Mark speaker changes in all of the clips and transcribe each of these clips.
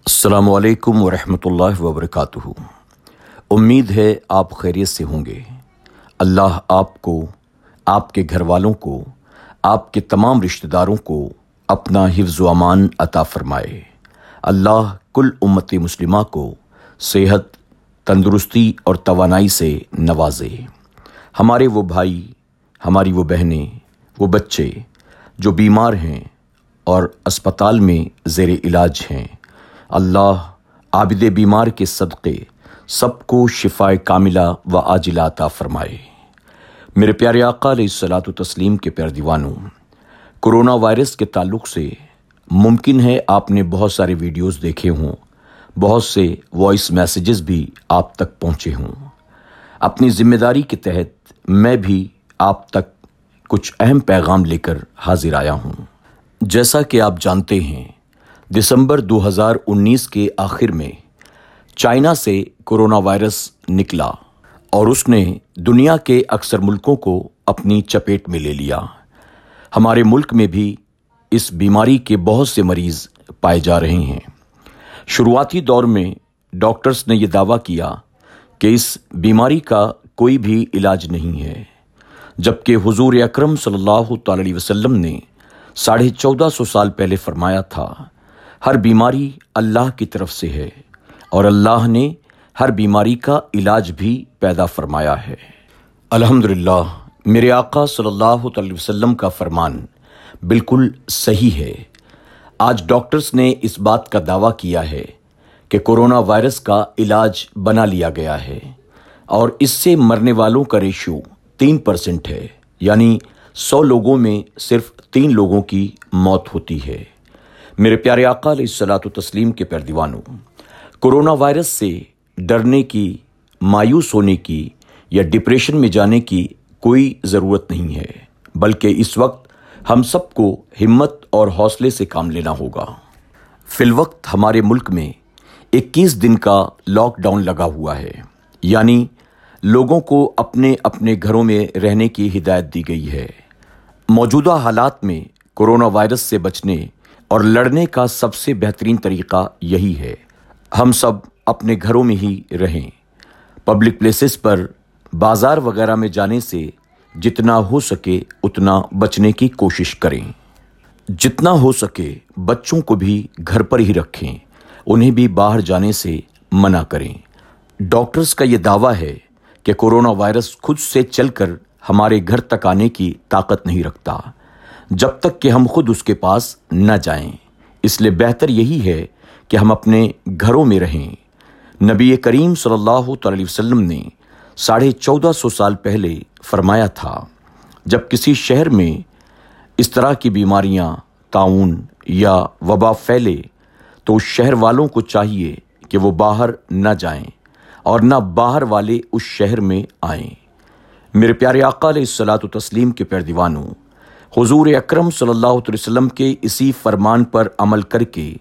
Speaker 1: السلام علیکم ورحمۃ اللہ وبرکاتہ۔ امید ہے آپ خیریت سے ہوں گے۔ اللہ آپ کو، آپ کے گھر والوں کو، آپ کے تمام رشتہ داروں کو اپنا حفظ و امان عطا فرمائے۔ اللہ کل امت مسلمہ کو صحت، تندرستی اور توانائی سے نوازے۔ ہمارے وہ بھائی، ہماری وہ بہنیں، وہ بچے جو بیمار ہیں اور اسپتال میں زیر علاج ہیں۔ اللہ عابد بیمار کے صدقے سب کو شفا کاملہ و عاجلہ عطا فرمائے۔ میرے پیارے آقا علیہ السلاۃ و تسلیم کے پیر دیوانوں، کرونا وائرس کے تعلق سے ممکن ہے آپ نے بہت سارے ویڈیوز دیکھے ہوں، بہت سے وائس میسیجز بھی آپ تک پہنچے ہوں۔ اپنی ذمہ داری کے تحت میں بھی آپ تک کچھ اہم پیغام لے کر حاضر آیا ہوں۔ جیسا کہ آپ جانتے ہیں دسمبر دو ہزار انیس کے آخر میں چائنا سے کرونا وائرس نکلا اور اس نے دنیا کے اکثر ملکوں کو اپنی چپیٹ میں لے لیا۔ ہمارے ملک میں بھی اس بیماری کے بہت سے مریض پائے جا رہے ہیں۔ شروعاتی دور میں ڈاکٹرز نے یہ دعویٰ کیا کہ اس بیماری کا کوئی بھی علاج نہیں ہے، جبکہ حضور اکرم صلی اللہ تعالی علیہ وسلم نے ساڑھے چودہ سو سال پہلے فرمایا تھا ہر بیماری اللہ کی طرف سے ہے اور اللہ نے ہر بیماری کا علاج بھی پیدا فرمایا ہے۔ الحمد میرے آقا صلی اللہ علیہ وسلم کا فرمان بالکل صحیح ہے۔ آج ڈاکٹرز نے اس بات کا دعویٰ کیا ہے کہ کورونا وائرس کا علاج بنا لیا گیا ہے اور اس سے مرنے والوں کا ریشو تین پرسنٹ ہے یعنی سو لوگوں میں صرف تین لوگوں کی موت ہوتی ہے۔ میرے پیارے آقا علیہ السلاۃ و تسلیم کے پیر دیوانوں کرونا وائرس سے ڈرنے کی، مایوس ہونے کی یا ڈپریشن میں جانے کی کوئی ضرورت نہیں ہے، بلکہ اس وقت ہم سب کو ہمت اور حوصلے سے کام لینا ہوگا۔ فی الوقت ہمارے ملک میں اکیس دن کا لاک ڈاؤن لگا ہوا ہے یعنی لوگوں کو اپنے اپنے گھروں میں رہنے کی ہدایت دی گئی ہے۔ موجودہ حالات میں کرونا وائرس سے بچنے اور لڑنے کا سب سے بہترین طریقہ یہی ہے۔ ہم سب اپنے گھروں میں ہی رہیں۔ پبلک پلیسز پر بازار وغیرہ میں جانے سے جتنا ہو سکے اتنا بچنے کی کوشش کریں۔ جتنا ہو سکے بچوں کو بھی گھر پر ہی رکھیں۔ انہیں بھی باہر جانے سے منع کریں۔ ڈاکٹرز کا یہ دعویٰ ہے کہ کورونا وائرس خود سے چل کر ہمارے گھر تک آنے کی طاقت نہیں رکھتا۔ جب تک کہ ہم خود اس کے پاس نہ جائیں۔ اس لیے بہتر یہی ہے کہ ہم اپنے گھروں میں رہیں۔ نبی کریم صلی اللہ تعالی وسلم نے ساڑھے چودہ سو سال پہلے فرمایا تھا، جب کسی شہر میں اس طرح کی بیماریاں، تعاون یا وبا پھیلے، تو اس شہر والوں کو چاہیے کہ وہ باہر نہ جائیں اور نہ باہر والے اس شہر میں آئیں۔ میرے پیارے آقا علیہ السلاۃ و تسلیم کے پیر دیوانوں حضور اکرم صلی اللہ علیہ وسلم کے اسی فرمان پر عمل کر کے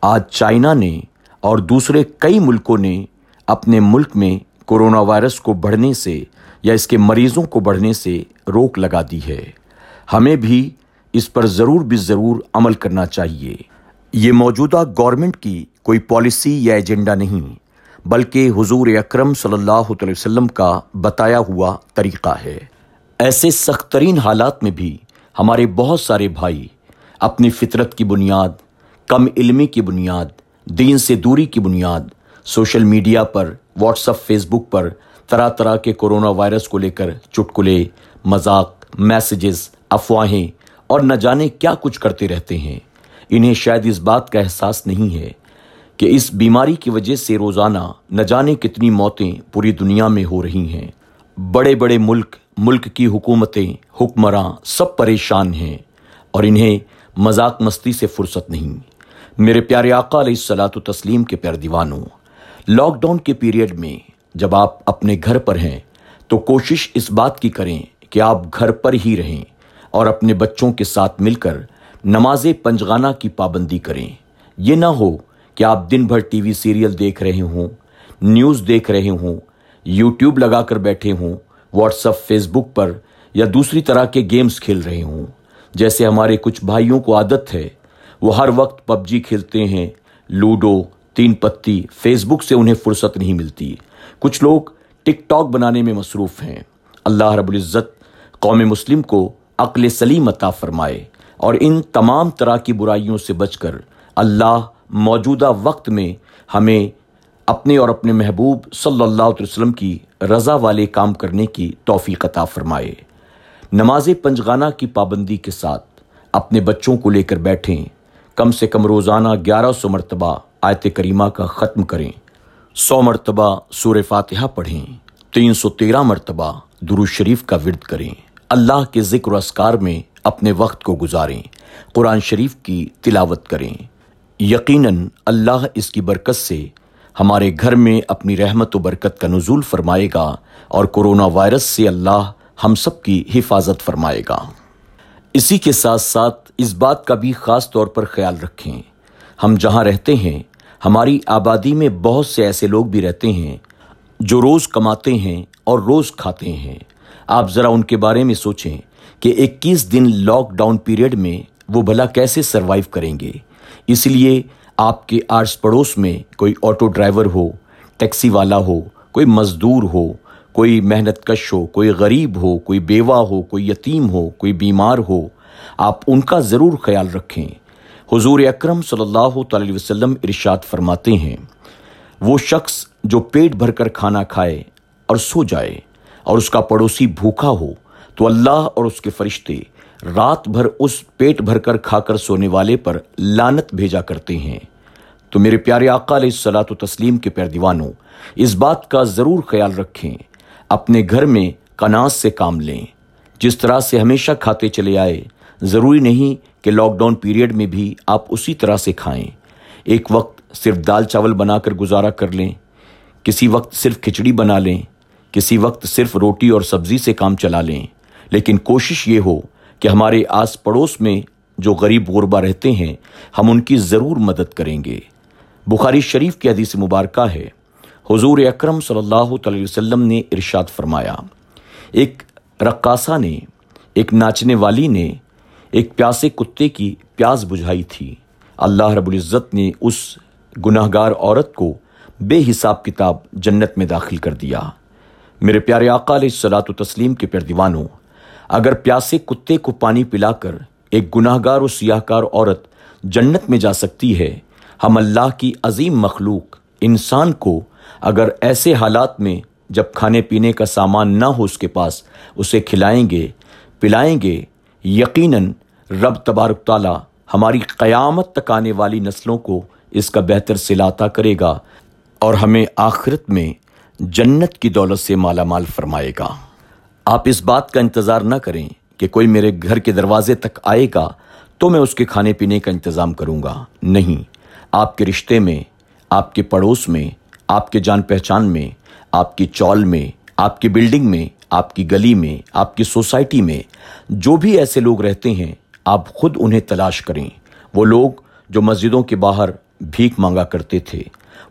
Speaker 1: آج چائنا نے اور دوسرے کئی ملکوں نے اپنے ملک میں کورونا وائرس کو بڑھنے سے یا اس کے مریضوں کو بڑھنے سے روک لگا دی ہے۔ ہمیں بھی اس پر ضرور بھی ضرور عمل کرنا چاہیے۔ یہ موجودہ گورنمنٹ کی کوئی پالیسی یا ایجنڈا نہیں، بلکہ حضور اکرم صلی اللہ علیہ وسلم کا بتایا ہوا طریقہ ہے۔ ایسے سخت ترین حالات میں بھی ہمارے بہت سارے بھائی اپنی فطرت کی بنیاد، کم علمی کی بنیاد، دین سے دوری کی بنیاد، سوشل میڈیا پر، واٹس اپ، فیس بک پر طرح طرح کے کورونا وائرس کو لے کر چٹکلے، مذاق، میسیجز، افواہیں اور نہ جانے کیا کچھ کرتے رہتے ہیں۔ انہیں شاید اس بات کا احساس نہیں ہے کہ اس بیماری کی وجہ سے روزانہ نہ جانے کتنی موتیں پوری دنیا میں ہو رہی ہیں۔ بڑے بڑے ملک ملک کی حکومتیں، حکمراں سب پریشان ہیں اور انہیں مذاق مستی سے فرصت نہیں۔ میرے پیارے آقا علیہ السلاۃ و تسلیم کے پیر دیوانوں، لاک ڈاؤن کے پیریڈ میں جب آپ اپنے گھر پر ہیں، تو کوشش اس بات کی کریں کہ آپ گھر پر ہی رہیں اور اپنے بچوں کے ساتھ مل کر نماز پنجگانہ کی پابندی کریں۔ یہ نہ ہو کہ آپ دن بھر ٹی وی سیریل دیکھ رہے ہوں، نیوز دیکھ رہے ہوں، یوٹیوب لگا کر بیٹھے ہوں واٹس اپ، فیس بک پر یا دوسری طرح کے گیمز کھیل رہے ہوں۔ جیسے ہمارے کچھ بھائیوں کو عادت ہے، وہ ہر وقت پب جی کھیلتے ہیں، لوڈو، تین پتی، فیس بک سے انہیں فرصت نہیں ملتی۔ کچھ لوگ ٹک ٹاک بنانے میں مصروف ہیں۔ اللہ رب العزت قوم مسلم کو عقل سلیم عطا فرمائے اور ان تمام طرح کی برائیوں سے بچ کر اللہ موجودہ وقت میں ہمیں اپنے اور اپنے محبوب صلی اللہ علیہ وسلم کی رضا والے کام کرنے کی توفیق عطا فرمائے۔ نماز پنجگانہ کی پابندی کے ساتھ اپنے بچوں کو لے کر بیٹھیں۔ کم سے کم روزانہ گیارہ سو مرتبہ آیت کریمہ کا ختم کریں۔ سو مرتبہ سور فاتحہ پڑھیں۔ تین سو تیرہ مرتبہ درو شریف کا ورد کریں۔ اللہ کے ذکر و اسکار میں اپنے وقت کو گزاریں۔ قرآن شریف کی تلاوت کریں۔ یقیناً اللہ اس کی برکت سے ہمارے گھر میں اپنی رحمت و برکت کا نزول فرمائے گا اور کرونا وائرس سے اللہ ہم سب کی حفاظت فرمائے گا۔ اسی کے ساتھ ساتھ اس بات کا بھی خاص طور پر خیال رکھیں۔ ہم جہاں رہتے ہیں، ہماری آبادی میں بہت سے ایسے لوگ بھی رہتے ہیں جو روز کماتے ہیں اور روز کھاتے ہیں۔ آپ ذرا ان کے بارے میں سوچیں کہ اکیس دن لاک ڈاؤن پیریڈ میں وہ بھلا کیسے سروائیو کریں گے۔ اس لیے آپ کے آرس پڑوس میں کوئی آٹو ڈرائیور ہو، ٹیکسی والا ہو، کوئی مزدور ہو، کوئی محنت کش ہو، کوئی غریب ہو، کوئی بیوہ ہو، کوئی یتیم ہو، کوئی بیمار ہو، آپ ان کا ضرور خیال رکھیں۔ حضور اکرم صلی اللہ تعالی وسلم ارشاد فرماتے ہیں، وہ شخص جو پیٹ بھر کر کھانا کھائے اور سو جائے اور اس کا پڑوسی بھوکا ہو، تو اللہ اور اس کے فرشتے رات بھر اس پیٹ بھر کر کھا کر سونے والے پر لانت بھیجا کرتے ہیں۔ تو میرے پیارے آقا علیہ السلاۃ و تسلیم کے پیر دیوانوں، اس بات کا ضرور خیال رکھیں۔ اپنے گھر میں کناس سے کام لیں۔ جس طرح سے ہمیشہ کھاتے چلے آئے، ضروری نہیں کہ لاک ڈاؤن پیریڈ میں بھی آپ اسی طرح سے کھائیں۔ ایک وقت صرف دال چاول بنا کر گزارا کر لیں، کسی وقت صرف کھچڑی بنا لیں، کسی وقت صرف روٹی اور سبزی سے کام چلا لیں۔ لیکن کوشش یہ ہو کہ ہمارے آس پڑوس میں جو غریب غربہ رہتے ہیں، ہم ان کی ضرور مدد کریں گے۔ بخاری شریف کی حدیث مبارکہ ہے۔ حضور اکرم صلی اللہ علیہ وسلم نے ارشاد فرمایا، ایک رقاصہ نے، ایک ناچنے والی نے، ایک پیاسے کتے کی پیاس بجھائی تھی۔ اللہ رب العزت نے اس گناہ گار عورت کو بے حساب کتاب جنت میں داخل کر دیا۔ میرے پیارے آقا علیہ السلاۃ و تسلیم کے پیر دیوانوں اگر پیاسے کتے کو پانی پلا کر ایک گناہ گار و سیاہ کار عورت جنت میں جا سکتی ہے، ہم اللہ کی عظیم مخلوق، انسان کو اگر ایسے حالات میں جب کھانے پینے کا سامان نہ ہو اس کے پاس، اسے کھلائیں گے، پلائیں گے، یقیناً رب تبارک تعالیٰ ہماری قیامت تک آنے والی نسلوں کو اس کا بہتر سلاتا کرے گا اور ہمیں آخرت میں جنت کی دولت سے مالا مال فرمائے گا۔ آپ اس بات کا انتظار نہ کریں کہ کوئی میرے گھر کے دروازے تک آئے گا تو میں اس کے کھانے پینے کا انتظام کروں گا۔ نہیں، آپ کے رشتے میں، آپ کے پڑوس میں، آپ کے جان پہچان میں، آپ کی چول میں، آپ کی بلڈنگ میں، آپ کی گلی میں، آپ کی سوسائٹی میں، جو بھی ایسے لوگ رہتے ہیں، آپ خود انہیں تلاش کریں۔ وہ لوگ جو مسجدوں کے باہر بھیک مانگا کرتے تھے،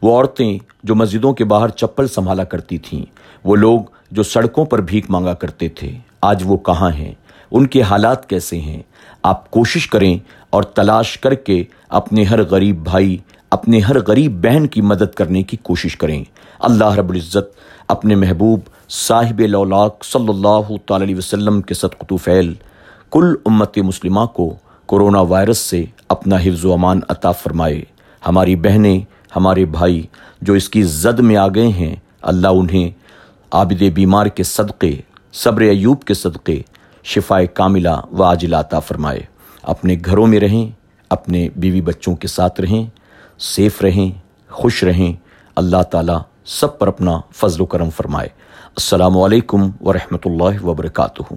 Speaker 1: وہ عورتیں جو مسجدوں کے باہر چپل سنبھالا کرتی تھیں، وہ لوگ جو سڑکوں پر بھیک مانگا کرتے تھے، آج وہ کہاں ہیں؟ ان کے حالات کیسے ہیں؟ آپ کوشش کریں اور تلاش کر کے اپنے ہر غریب بھائی، اپنے ہر غریب بہن کی مدد کرنے کی کوشش کریں۔ اللہ رب العزت اپنے محبوب صاحب لولاک صلی اللہ تعالی علیہ وسلم کے صدقۃ فعل کل امت مسلمہ کو کرونا وائرس سے اپنا حفظ و امان عطا فرمائے۔ ہماری بہنیں، ہمارے بھائی جو اس کی زد میں آ گئے ہیں، اللہ انہیں عابد بیمار کے صدقے، صبر ایوب کے صدقے، شفائے کاملہ و عاجلاتا فرمائے۔ اپنے گھروں میں رہیں، اپنے بیوی بچوں کے ساتھ رہیں، سیف رہیں، خوش رہیں۔ اللہ تعالیٰ سب پر اپنا فضل و کرم فرمائے۔ السلام علیکم ورحمۃ اللہ وبرکاتہ۔